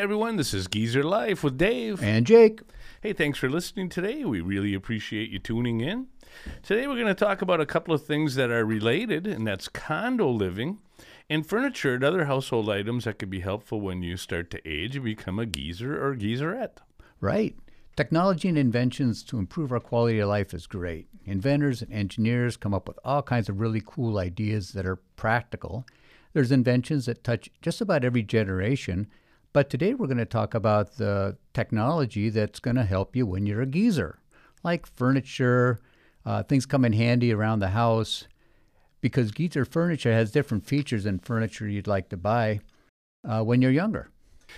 Everyone, this is Geezer Life with Dave. And Jake. Hey, thanks for listening today. We really appreciate you tuning in. Today we're going to talk about a couple of things that are related, and that's condo living and furniture and other household items that could be helpful when you start to age and become a geezer or geezerette. Right. Technology and inventions to improve our quality of life is great. Inventors and engineers come up with all kinds of really cool ideas that are practical. There's inventions that touch just about every generation. But today we're going to talk about the technology that's going to help you when you're a geezer, like furniture, uh, things come in handy around the house, because geezer furniture has different features than furniture you'd like to buy uh, when you're younger.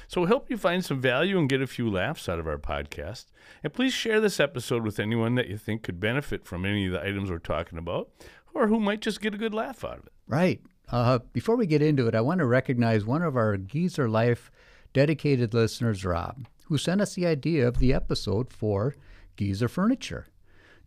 So we'll help you find some value and get a few laughs out of our podcast. And please share this episode with anyone that you think could benefit from any of the items we're talking about or who might just get a good laugh out of it. Right. Uh, before we get into it, I want to recognize one of our Geezer Life dedicated listeners, Rob, who sent us the idea of the episode for Geezer Furniture.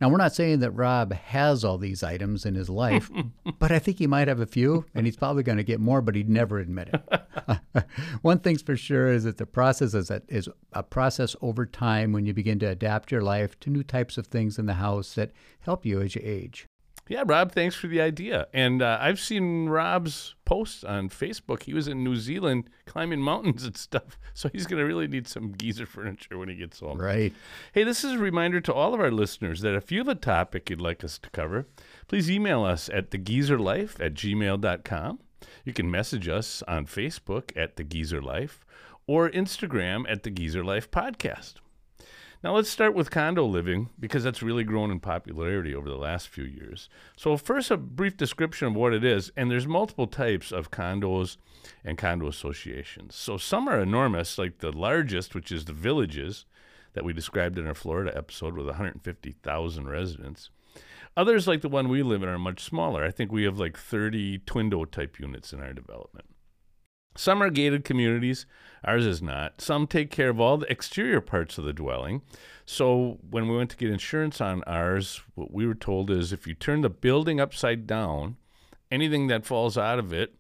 Now, we're not saying that Rob has all these items in his life, but I think he might have a few, and he's probably going to get more, but he'd never admit it. One thing's for sure is that the process is, that is a process over time when you begin to adapt your life to new types of things in the house that help you as you age. Yeah, Rob, thanks for the idea. And uh, I've seen Rob's posts on Facebook. He was in New Zealand climbing mountains and stuff. So he's going to really need some geezer furniture when he gets home. Right. Hey, this is a reminder to all of our listeners that if you have a topic you'd like us to cover, please email us at thegeezerlife at gmail.com. You can message us on Facebook at The Geezer Life or Instagram at The Geezer Life Podcast. Now let's start with condo living because that's really grown in popularity over the last few years. So first a brief description of what it is and there's multiple types of condos and condo associations. So some are enormous like the largest which is the villages that we described in our Florida episode with 150,000 residents. Others like the one we live in are much smaller. I think we have like 30 twindo type units in our development. Some are gated communities, ours is not. Some take care of all the exterior parts of the dwelling. So when we went to get insurance on ours, what we were told is if you turn the building upside down, anything that falls out of it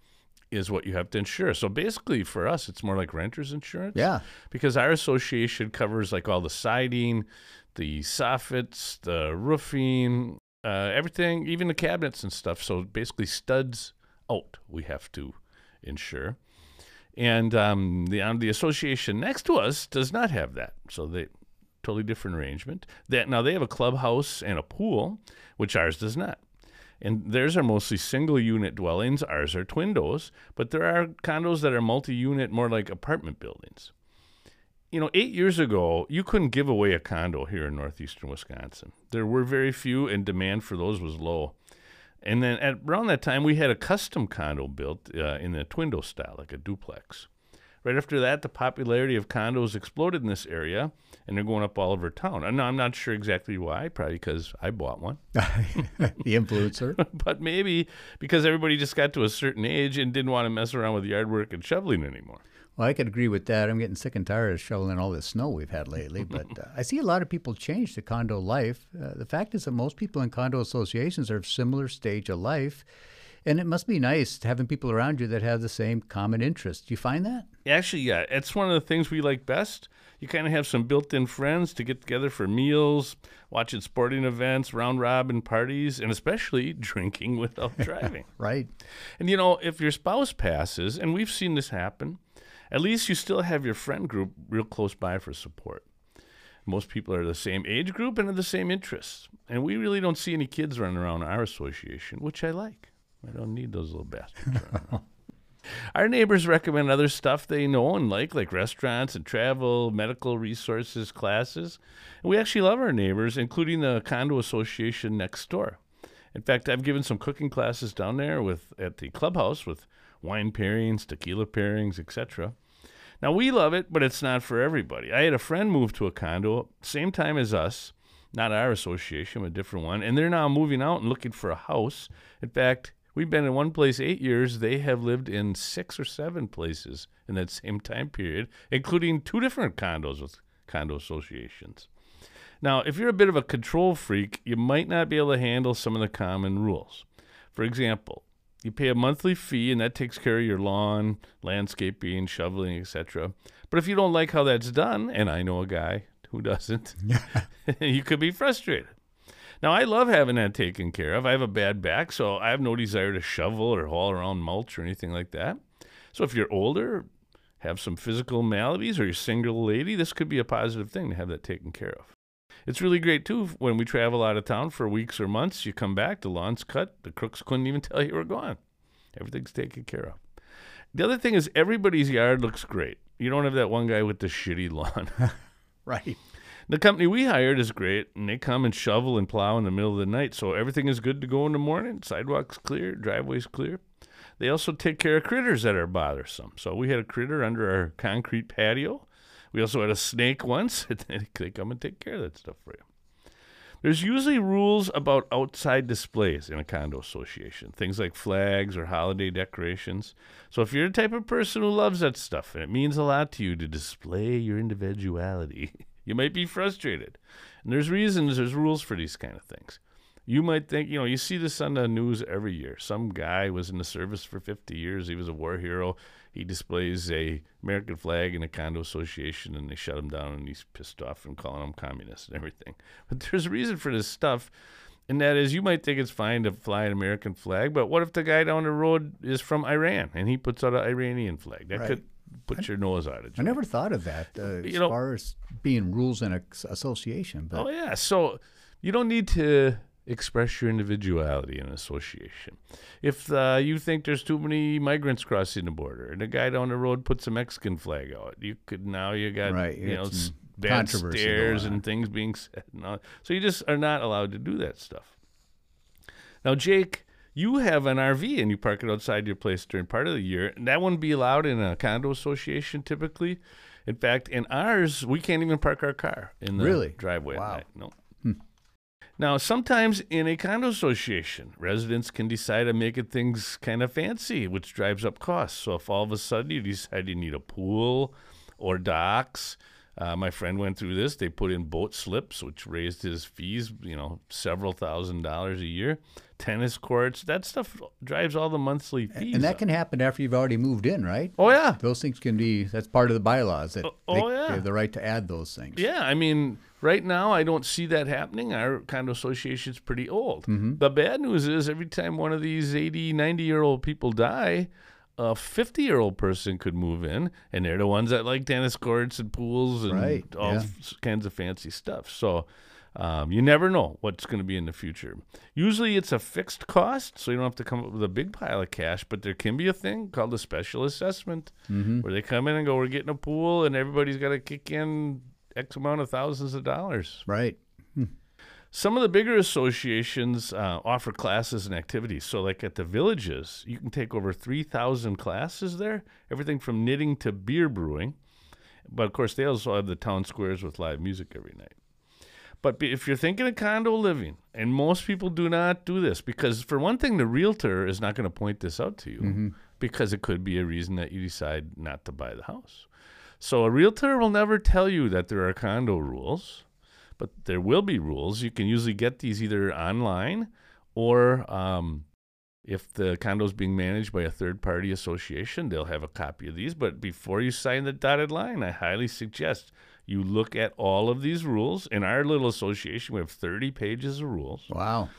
is what you have to insure. So basically for us it's more like renter's insurance. Yeah. Because our association covers like all the siding, the soffits, the roofing, uh, everything, even the cabinets and stuff. So basically studs out we have to insure. And um, the um, the association next to us does not have that, so they totally different arrangement. That now they have a clubhouse and a pool, which ours does not. And theirs are mostly single unit dwellings. Ours are twindos, but there are condos that are multi unit, more like apartment buildings. You know, eight years ago, you couldn't give away a condo here in northeastern Wisconsin. There were very few, and demand for those was low. And then at around that time, we had a custom condo built uh, in the twindo style, like a duplex. Right after that, the popularity of condos exploded in this area, and they're going up all over town. And I'm not sure exactly why, probably because I bought one, the influencer. but maybe because everybody just got to a certain age and didn't want to mess around with yard work and shoveling anymore. Well, I could agree with that. I'm getting sick and tired of shoveling all this snow we've had lately, but uh, I see a lot of people change to condo life. Uh, the fact is that most people in condo associations are of similar stage of life, and it must be nice having people around you that have the same common interests. Do you find that? Actually, yeah, it's one of the things we like best. You kind of have some built-in friends to get together for meals, watching sporting events, round robin parties, and especially drinking without driving. Right. And you know, if your spouse passes, and we've seen this happen, at least you still have your friend group real close by for support. Most people are the same age group and have the same interests. And we really don't see any kids running around our association, which I like. I don't need those little bastards. Our neighbors recommend other stuff they know and like, like restaurants and travel, medical resources, classes. And we actually love our neighbors, including the condo association next door. In fact, I've given some cooking classes down there with at the clubhouse with wine pairings, tequila pairings, etc. Now we love it, but it's not for everybody. I had a friend move to a condo same time as us, not our association, but a different one, and they're now moving out and looking for a house. In fact, we've been in one place eight years. They have lived in six or seven places in that same time period, including two different condos with condo associations. Now, if you're a bit of a control freak, you might not be able to handle some of the common rules. For example, you pay a monthly fee, and that takes care of your lawn, landscaping, shoveling, etc. But if you don't like how that's done, and I know a guy who doesn't, you could be frustrated. Now, I love having that taken care of. I have a bad back, so I have no desire to shovel or haul around mulch or anything like that. So if you're older, have some physical maladies, or you're a single lady, this could be a positive thing to have that taken care of. It's really great too when we travel out of town for weeks or months. You come back, the lawn's cut, the crooks couldn't even tell you were gone. Everything's taken care of. The other thing is everybody's yard looks great. You don't have that one guy with the shitty lawn. right. The company we hired is great, and they come and shovel and plow in the middle of the night, so everything is good to go in the morning. Sidewalks clear, driveways clear. They also take care of critters that are bothersome. So we had a critter under our concrete patio we also had a snake once. they come and take care of that stuff for you. There's usually rules about outside displays in a condo association, things like flags or holiday decorations. So if you're the type of person who loves that stuff and it means a lot to you to display your individuality, you might be frustrated. And there's reasons, there's rules for these kind of things. You might think, you know, you see this on the news every year. Some guy was in the service for 50 years. He was a war hero he displays a American flag in a condo association, and they shut him down, and he's pissed off and calling him communist and everything. But there's a reason for this stuff, and that is you might think it's fine to fly an American flag, but what if the guy down the road is from Iran and he puts out an Iranian flag? That right. could put I, your nose out of joint. I never thought of that uh, as know, far as being rules in an association. But. Oh yeah, so you don't need to express your individuality in association. If uh, you think there's too many migrants crossing the border and a guy down the road puts a Mexican flag out, you could now you got right, you know bad stares and things being said. And so you just are not allowed to do that stuff. Now, Jake, you have an RV and you park it outside your place during part of the year, and that wouldn't be allowed in a condo association typically. In fact, in ours, we can't even park our car in the really? driveway wow. at night. No. Now, sometimes in a condo association, residents can decide to make it things kind of fancy, which drives up costs. So if all of a sudden you decide you need a pool or docks, uh, my friend went through this. They put in boat slips, which raised his fees, you know, several thousand dollars a year. Tennis courts, that stuff drives all the monthly fees. And that up. can happen after you've already moved in, right? Oh yeah, those things can be. That's part of the bylaws that oh, they, oh, yeah. they have the right to add those things. Yeah, I mean, right now I don't see that happening. Our condo association's pretty old. Mm-hmm. The bad news is every time one of these 80, 90 year old people die, a 50 year old person could move in, and they're the ones that like tennis courts and pools and right. all yeah. kinds of fancy stuff. So um, you never know what's going to be in the future. Usually it's a fixed cost, so you don't have to come up with a big pile of cash, but there can be a thing called a special assessment mm-hmm. where they come in and go, We're getting a pool, and everybody's got to kick in X amount of thousands of dollars. Right. Hmm. Some of the bigger associations uh, offer classes and activities. So, like at the villages, you can take over 3,000 classes there, everything from knitting to beer brewing. But of course, they also have the town squares with live music every night. But if you're thinking of condo living, and most people do not do this, because for one thing, the realtor is not going to point this out to you mm-hmm. because it could be a reason that you decide not to buy the house. So a realtor will never tell you that there are condo rules but there will be rules. You can usually get these either online or um, if the condo is being managed by a third party association, they'll have a copy of these. But before you sign the dotted line, I highly suggest you look at all of these rules. In our little association, we have 30 pages of rules. Wow.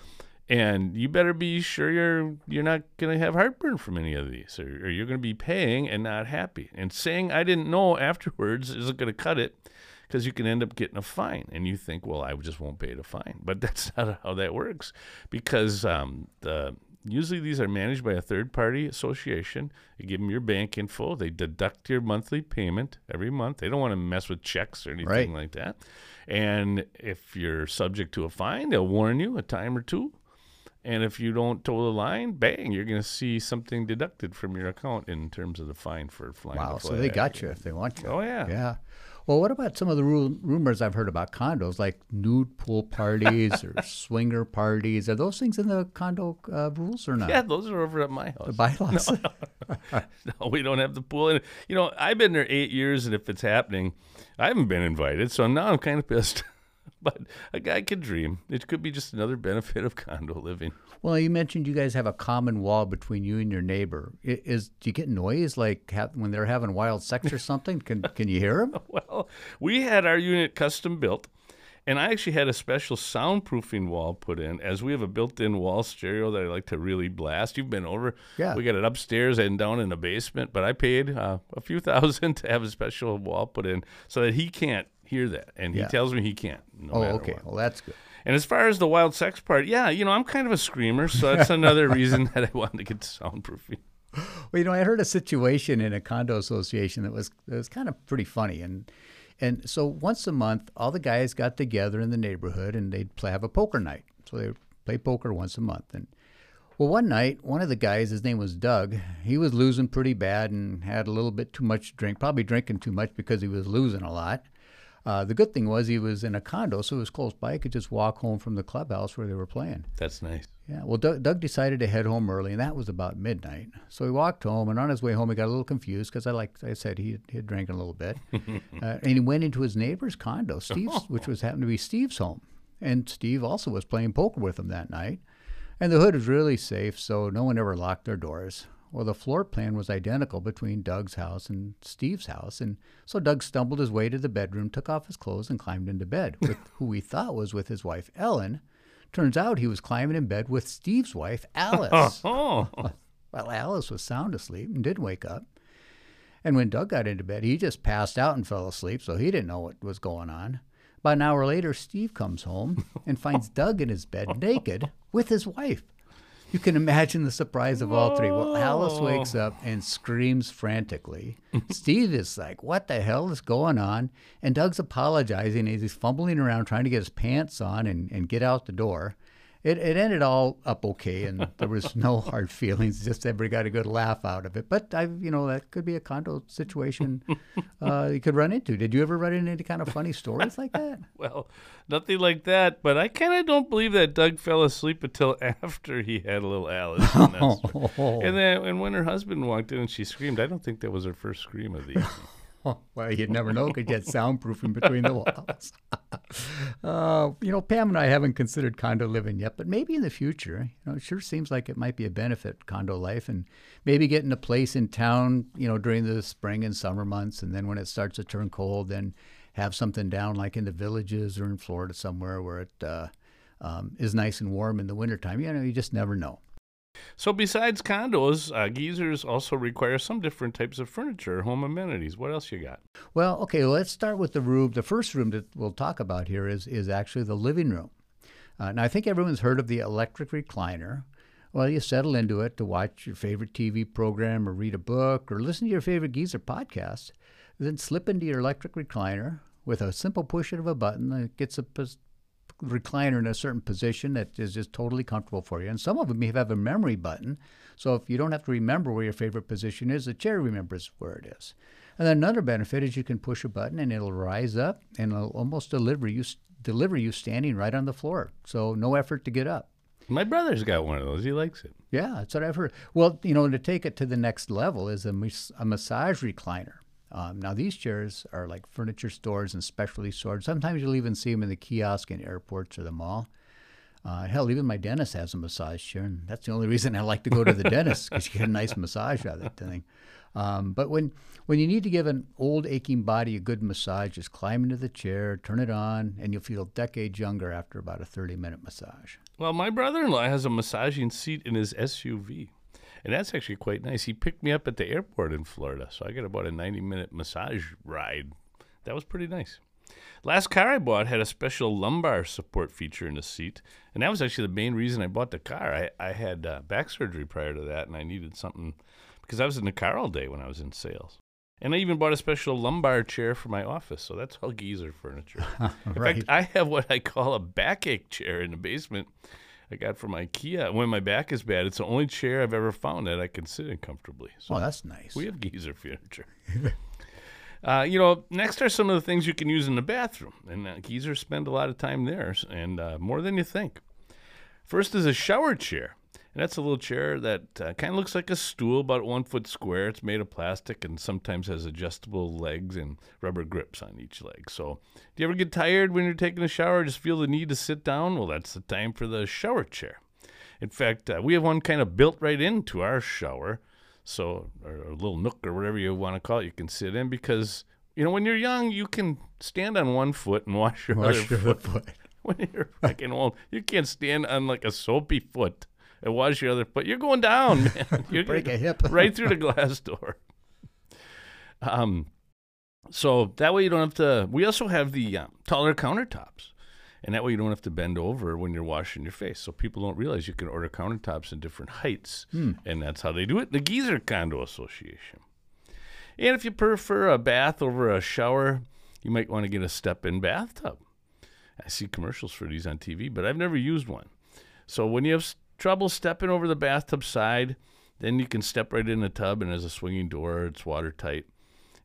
And you better be sure you're you're not going to have heartburn from any of these, or, or you're going to be paying and not happy. And saying I didn't know afterwards isn't going to cut it because you can end up getting a fine. And you think, well, I just won't pay the fine. But that's not how that works because um, the Usually these are managed by a third party association. You give them your bank info. They deduct your monthly payment every month. They don't want to mess with checks or anything Right. like that. And if you're subject to a fine, they'll warn you a time or two. And if you don't toe the line, bang, you're going to see something deducted from your account in terms of the fine for flying. Wow, a so they got you if they want you. Oh, yeah. Yeah. Well, what about some of the ru- rumors I've heard about condos, like nude pool parties or swinger parties? Are those things in the condo uh, rules or not? Yeah, those are over at my house. The bylaws. No, we don't have the pool. And you know, I've been there eight years, and if it's happening, I haven't been invited. So now I'm kind of pissed. But a guy could dream. It could be just another benefit of condo living. Well, you mentioned you guys have a common wall between you and your neighbor. Is do you get noise like when they're having wild sex or something? Can can you hear them? Well, we had our unit custom built, and I actually had a special soundproofing wall put in, as we have a built-in wall stereo that I like to really blast. You've been over. Yeah. We got it upstairs and down in the basement, but I paid uh, a few thousand to have a special wall put in so that he can't hear that, and he Yeah. tells me he can't. No Oh, matter okay. what. Well, that's good. And as far as the wild sex part, yeah, you know, I'm kind of a screamer, so that's another reason that I wanted to get soundproofing. Well, you know, I heard a situation in a condo association that was that was kind of pretty funny, and and so once a month, all the guys got together in the neighborhood and they'd play, have a poker night. So they would play poker once a month, and well, one night, one of the guys, his name was Doug, he was losing pretty bad and had a little bit too much to drink, probably drinking too much because he was losing a lot. Uh, the good thing was he was in a condo, so it was close by. He could just walk home from the clubhouse where they were playing. That's nice. Yeah, well, Doug, Doug decided to head home early, and that was about midnight. So he walked home, and on his way home, he got a little confused because I, like I said, he he had drank a little bit, uh, and he went into his neighbor's condo, Steve's, which was happened to be Steve's home, and Steve also was playing poker with him that night, and the hood was really safe, so no one ever locked their doors. Well, the floor plan was identical between Doug's house and Steve's house, and so Doug stumbled his way to the bedroom, took off his clothes, and climbed into bed with who he thought was with his wife Ellen. Turns out he was climbing in bed with Steve's wife, Alice. Oh, well, Alice was sound asleep and didn't wake up. And when Doug got into bed, he just passed out and fell asleep, so he didn't know what was going on. About an hour later, Steve comes home and finds Doug in his bed naked with his wife. You can imagine the surprise of all three. Well, Alice wakes up and screams frantically. Steve is like, What the hell is going on? And Doug's apologizing as he's fumbling around trying to get his pants on and, and get out the door. It, it ended all up okay, and there was no hard feelings. Just everybody got a good laugh out of it. But I, you know, that could be a condo situation uh, you could run into. Did you ever run into any kind of funny stories like that? well, nothing like that. But I kind of don't believe that Doug fell asleep until after he had a little Alice. And, that's- and then, and when her husband walked in and she screamed, I don't think that was her first scream of the evening. well, you'd never know because you soundproofing between the walls. uh, you know, Pam and I haven't considered condo living yet, but maybe in the future. You know, it sure seems like it might be a benefit condo life, and maybe getting a place in town. You know, during the spring and summer months, and then when it starts to turn cold, then have something down like in the villages or in Florida somewhere where it uh, um, is nice and warm in the wintertime. You know, you just never know. So besides condos, uh, geezers also require some different types of furniture, home amenities. What else you got? Well, okay, let's start with the room. The first room that we'll talk about here is, is actually the living room. Uh, now, I think everyone's heard of the electric recliner. Well, you settle into it to watch your favorite TV program or read a book or listen to your favorite geezer podcast. Then slip into your electric recliner with a simple push of a button that gets a recliner in a certain position that is just totally comfortable for you. And some of them have a memory button. So if you don't have to remember where your favorite position is, the chair remembers where it is. And then another benefit is you can push a button and it'll rise up and it'll almost deliver you deliver you standing right on the floor. So no effort to get up. My brother's got one of those. He likes it. Yeah, that's what I've heard. Well, you know, to take it to the next level is a, mas- a massage recliner. Um, now, these chairs are like furniture stores and specialty stores. Sometimes you'll even see them in the kiosk in airports or the mall. Uh, hell, even my dentist has a massage chair, and that's the only reason I like to go to the dentist because you get a nice massage out of that thing. Um, but when when you need to give an old aching body a good massage, just climb into the chair, turn it on, and you'll feel decades younger after about a 30 minute massage. Well, my brother-in-law has a massaging seat in his SUV, and that's actually quite nice. He picked me up at the airport in Florida, so I got about a 90-minute massage ride. That was pretty nice. Last car I bought had a special lumbar support feature in the seat, and that was actually the main reason I bought the car. I, I had uh, back surgery prior to that, and I needed something because I was in the car all day when I was in sales. And I even bought a special lumbar chair for my office, so that's all geezer furniture. In fact, I have what I call a backache chair in the basement. I got from IKEA. When my back is bad, it's the only chair I've ever found that I can sit in comfortably. So oh, that's nice. we have geezer furniture. uh, you know, next are some of the things you can use in the bathroom, and uh, geezers spend a lot of time there, and uh, more than you think. First is a shower chair, and that's a little chair that uh, kind of looks like a stool, about one foot square. It's made of plastic and sometimes has adjustable legs and rubber grips on each leg. So, do you ever get tired when you're taking a shower? Just feel the need to sit down? Well, that's the time for the shower chair. In fact, uh, we have one kind of built right into our shower, so or a little nook or whatever you want to call it, you can sit in because you know when you're young, you can stand on one foot and wash your Wash other your foot. foot. When you're fucking old, you can't stand on like a soapy foot and was your other foot. You're going down, man. You're Break a hip. right through the glass door. Um, so that way you don't have to. We also have the uh, taller countertops, and that way you don't have to bend over when you're washing your face. So people don't realize you can order countertops in different heights, and that's how they do it. The Geezer Condo Association. And if you prefer a bath over a shower, you might want to get a step-in bathtub. I see commercials for these on TV, but I've never used one. So when you have trouble stepping over the bathtub side, then you can step right in the tub, and there's a swinging door. It's watertight,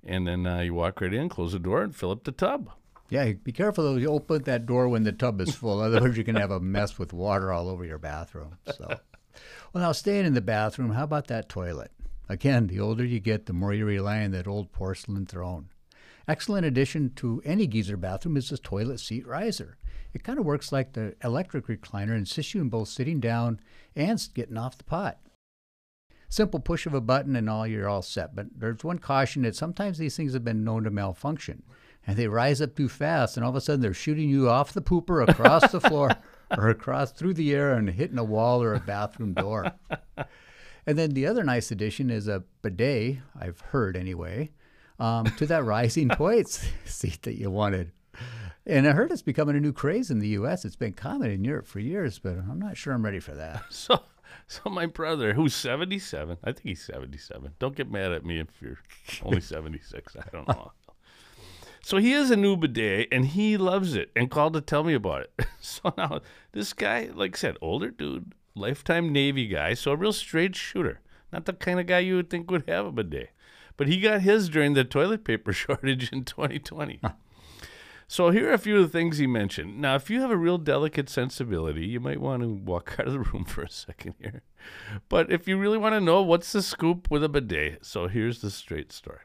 and then uh, you walk right in, close the door, and fill up the tub. Yeah, be careful though. You open that door when the tub is full. Otherwise, you can have a mess with water all over your bathroom. So, well, now staying in the bathroom, how about that toilet? Again, the older you get, the more you rely on that old porcelain throne. Excellent addition to any geezer bathroom is this toilet seat riser. It kind of works like the electric recliner and assists you in both sitting down and getting off the pot. Simple push of a button and all you're all set. But there's one caution that sometimes these things have been known to malfunction. And they rise up too fast, and all of a sudden they're shooting you off the pooper across the floor or across through the air and hitting a wall or a bathroom door. And then the other nice addition is a bidet, I've heard anyway, um, to that rising toilet seat that you wanted. And I heard it's becoming a new craze in the U.S. It's been common in Europe for years, but I'm not sure I'm ready for that. So, so my brother, who's 77, I think he's 77. Don't get mad at me if you're only 76. I don't know. So he has a new bidet and he loves it and called to tell me about it. So now this guy, like I said, older dude, lifetime Navy guy, so a real straight shooter. Not the kind of guy you would think would have a bidet. But he got his during the toilet paper shortage in 2020. So here are a few of the things he mentioned. Now, if you have a real delicate sensibility, you might want to walk out of the room for a second here. But if you really want to know what's the scoop with a bidet, so here's the straight story.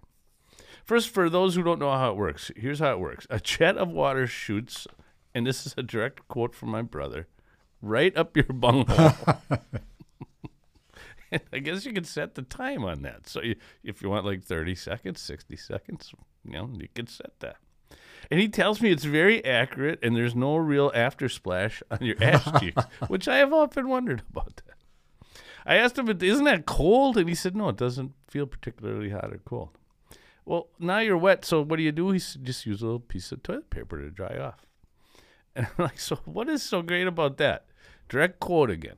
First, for those who don't know how it works, here's how it works. A jet of water shoots, and this is a direct quote from my brother, right up your bunghole. I guess you could set the time on that. So you, if you want like 30 seconds, 60 seconds, you know, you could set that. And he tells me it's very accurate and there's no real after splash on your ass cheeks, which I have often wondered about that. I asked him, isn't that cold? And he said, no, it doesn't feel particularly hot or cold. Well, now you're wet, so what do you do? He said, just use a little piece of toilet paper to dry off. And I'm like, so what is so great about that? Direct quote again.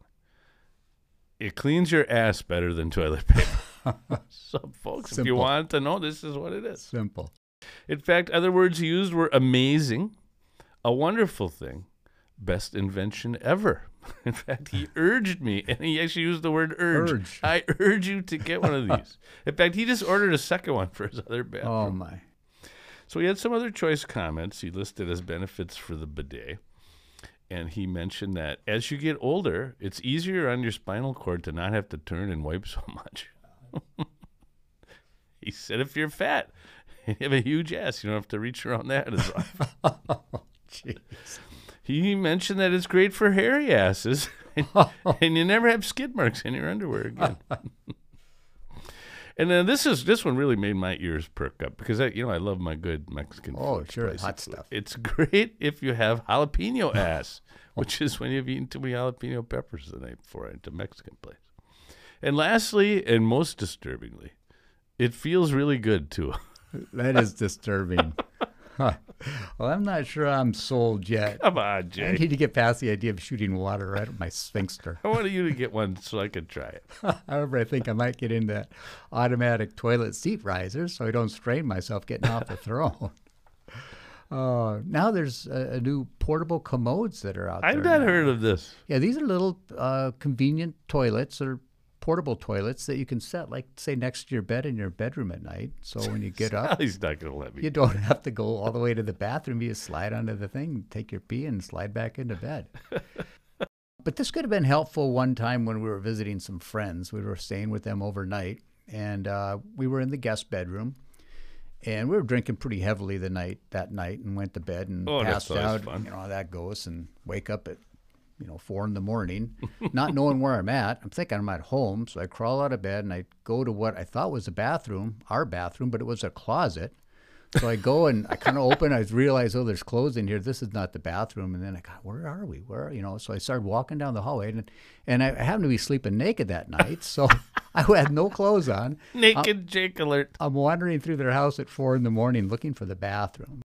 It cleans your ass better than toilet paper. so, folks, if you want to know, this is what it is. Simple. In fact, other words he used were amazing, a wonderful thing, best invention ever. In fact, he urged me, and he actually used the word urge. Urge. I urge you to get one of these. In fact, he just ordered a second one for his other bathroom. Oh, my. So he had some other choice comments he listed as benefits for the bidet. And he mentioned that as you get older, it's easier on your spinal cord to not have to turn and wipe so much. he said if you're fat you have a huge ass, you don't have to reach around that as often. Jeez. he mentioned that it's great for hairy asses and, and you never have skid marks in your underwear again. And then this is this one really made my ears perk up because I, you know I love my good Mexican Oh, food, sure, spicy hot stuff. It's great if you have jalapeno ass, which is when you've eaten too many jalapeno peppers the night before at a Mexican place. And lastly, and most disturbingly, it feels really good too. That is disturbing. Huh. Well, I'm not sure I'm sold yet. Come on, I need to get past the idea of shooting water right at my sphincter. I wanted you to get one so I could try it. However, I think I might get in that automatic toilet seat riser so I don't strain myself getting off the throne. Uh, now there's a, a new portable commodes that are out there. I've not now. heard of this. Yeah, these are little uh, convenient toilets or portable toilets that you can set, like say, next to your bed in your bedroom at night. So when you get up, He's not going to let me. you don't have to go all the way to the bathroom. You just slide onto the thing, take your pee, and slide back into bed. but this could have been helpful one time when we were visiting some friends. We were staying with them overnight, and uh, we were in the guest bedroom. And we were drinking pretty heavily the night that night, and went to bed and Oh, passed out. fun. You know how that goes, and wake up at you know four in the morning, not knowing where I'm at. I'm thinking I'm at home, so I crawl out of bed and I go to what I thought was a bathroom, our bathroom, but it was a closet. So I go and I kind of open. I realize, oh, there's clothes in here. This is not the bathroom. And then I got, where are we? Where, you know? So I started walking down the hallway, and and I happened to be sleeping naked that night, so I had no clothes on. Naked Jake alert. I'm wandering through their house at four in the morning looking for the bathroom.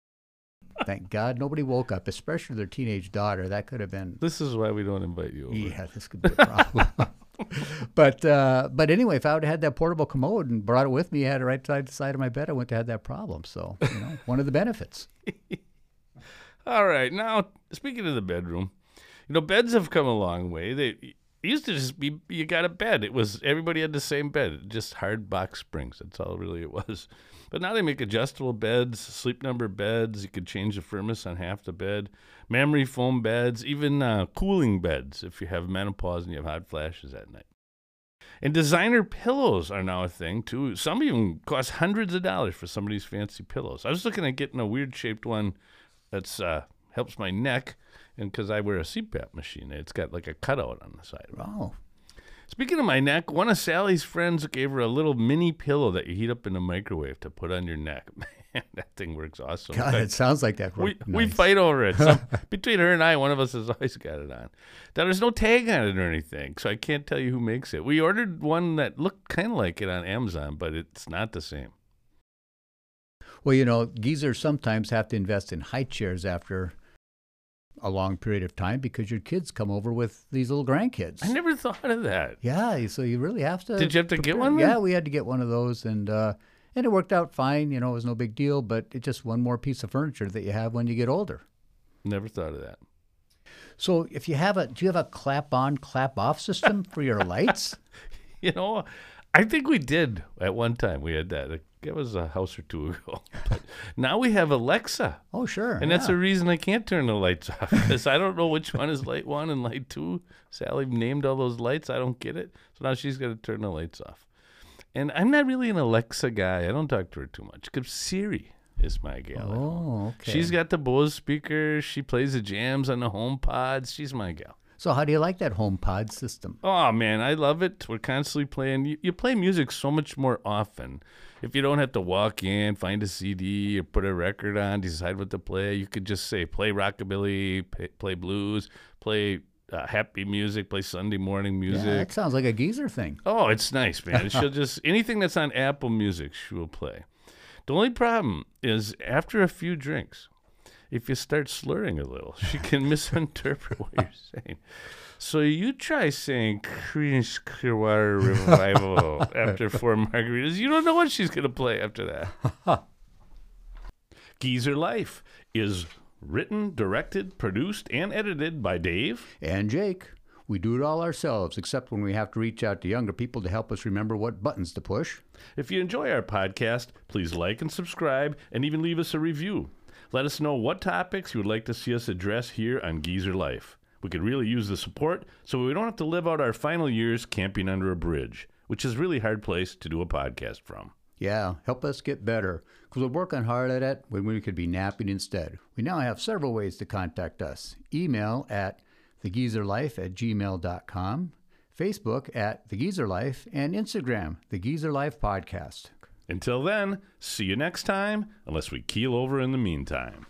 Thank God nobody woke up, especially their teenage daughter. That could have been This is why we don't invite you over. yeah, this could be a problem. but uh, but anyway, if I would have had that portable commode and brought it with me, I had it right side to side of my bed, I wouldn't have had that problem. So you know, one of the benefits. All right. Now, speaking of the bedroom, you know, beds have come a long way. They used to just be you got a bed. It was everybody had the same bed, just hard box springs. That's all really it was. But now they make adjustable beds, sleep number beds. You could change the firmness on half the bed, memory foam beds, even uh, cooling beds if you have menopause and you have hot flashes at night. And designer pillows are now a thing too. Some even cost hundreds of dollars for some of these fancy pillows. I was looking at getting a weird shaped one that's uh, helps my neck, and because I wear a CPAP machine, it's got like a cutout on the side. Oh, Speaking of my neck, one of Sally's friends gave her a little mini pillow that you heat up in the microwave to put on your neck. Man, that thing works awesome. God, it sounds like that. we, worked we fight over it. Some, between her and I, one of us has always got it on. Now, there's no tag on it or anything, so I can't tell you who makes it. We ordered one that looked kind of like it on Amazon, but it's not the same. Well, you know, geezers sometimes have to invest in high chairs after a long period of time because your kids come over with these little grandkids. I never thought of that. Yeah, so you really have to. Did you have to get one then? Yeah, we had to get one of those, and uh, and it worked out fine. You know, it was no big deal, but it's just one more piece of furniture that you have when you get older. Never thought of that. So if you have a, do you have a clap on, clap off system for your lights? You know, I think we did at one time. We had that. It was a house or two ago. But now we have Alexa. Oh, sure. And that's yeah. the reason I can't turn the lights off because I don't know which one is light one and light two. Sally named all those lights. I don't get it. So now she's got to turn the lights off. And I'm not really an Alexa guy. I don't talk to her too much because Siri is my gal. Oh, okay. She's got the Bose speakers. She plays the jams on the home pods. She's my gal. So how do you like that home pod system? Oh man, I love it. We're constantly playing. You, you play music so much more often. If you don't have to walk in, find a CD, or put a record on, decide what to play, you could just say play rockabilly, play, play blues, play uh, happy music, play Sunday morning music. Yeah, that sounds like a geezer thing. Oh, it's nice, man. She'll just anything that's on Apple Music, she will play. The only problem is after a few drinks, if you start slurring a little, she can misinterpret what you're saying. So you try saying Creedence Clearwater Revival after four margaritas. You don't know what she's going to play after that. Geezer Life is written, directed, produced, and edited by Dave. And Jake, we do it all ourselves, except when we have to reach out to younger people to help us remember what buttons to push. If you enjoy our podcast, please like and subscribe and even leave us a review. Let us know what topics you would like to see us address here on Geezer Life. We could really use the support so we don't have to live out our final years camping under a bridge, which is a really hard place to do a podcast from. Yeah, help us get better, because we're working hard at it when we could be napping instead. We now have several ways to contact us. Email at thegeezerlife at gmail.com, Facebook at The Geezer Life, and Instagram, The Geezer Life Podcast. Until then, see you next time, unless we keel over in the meantime.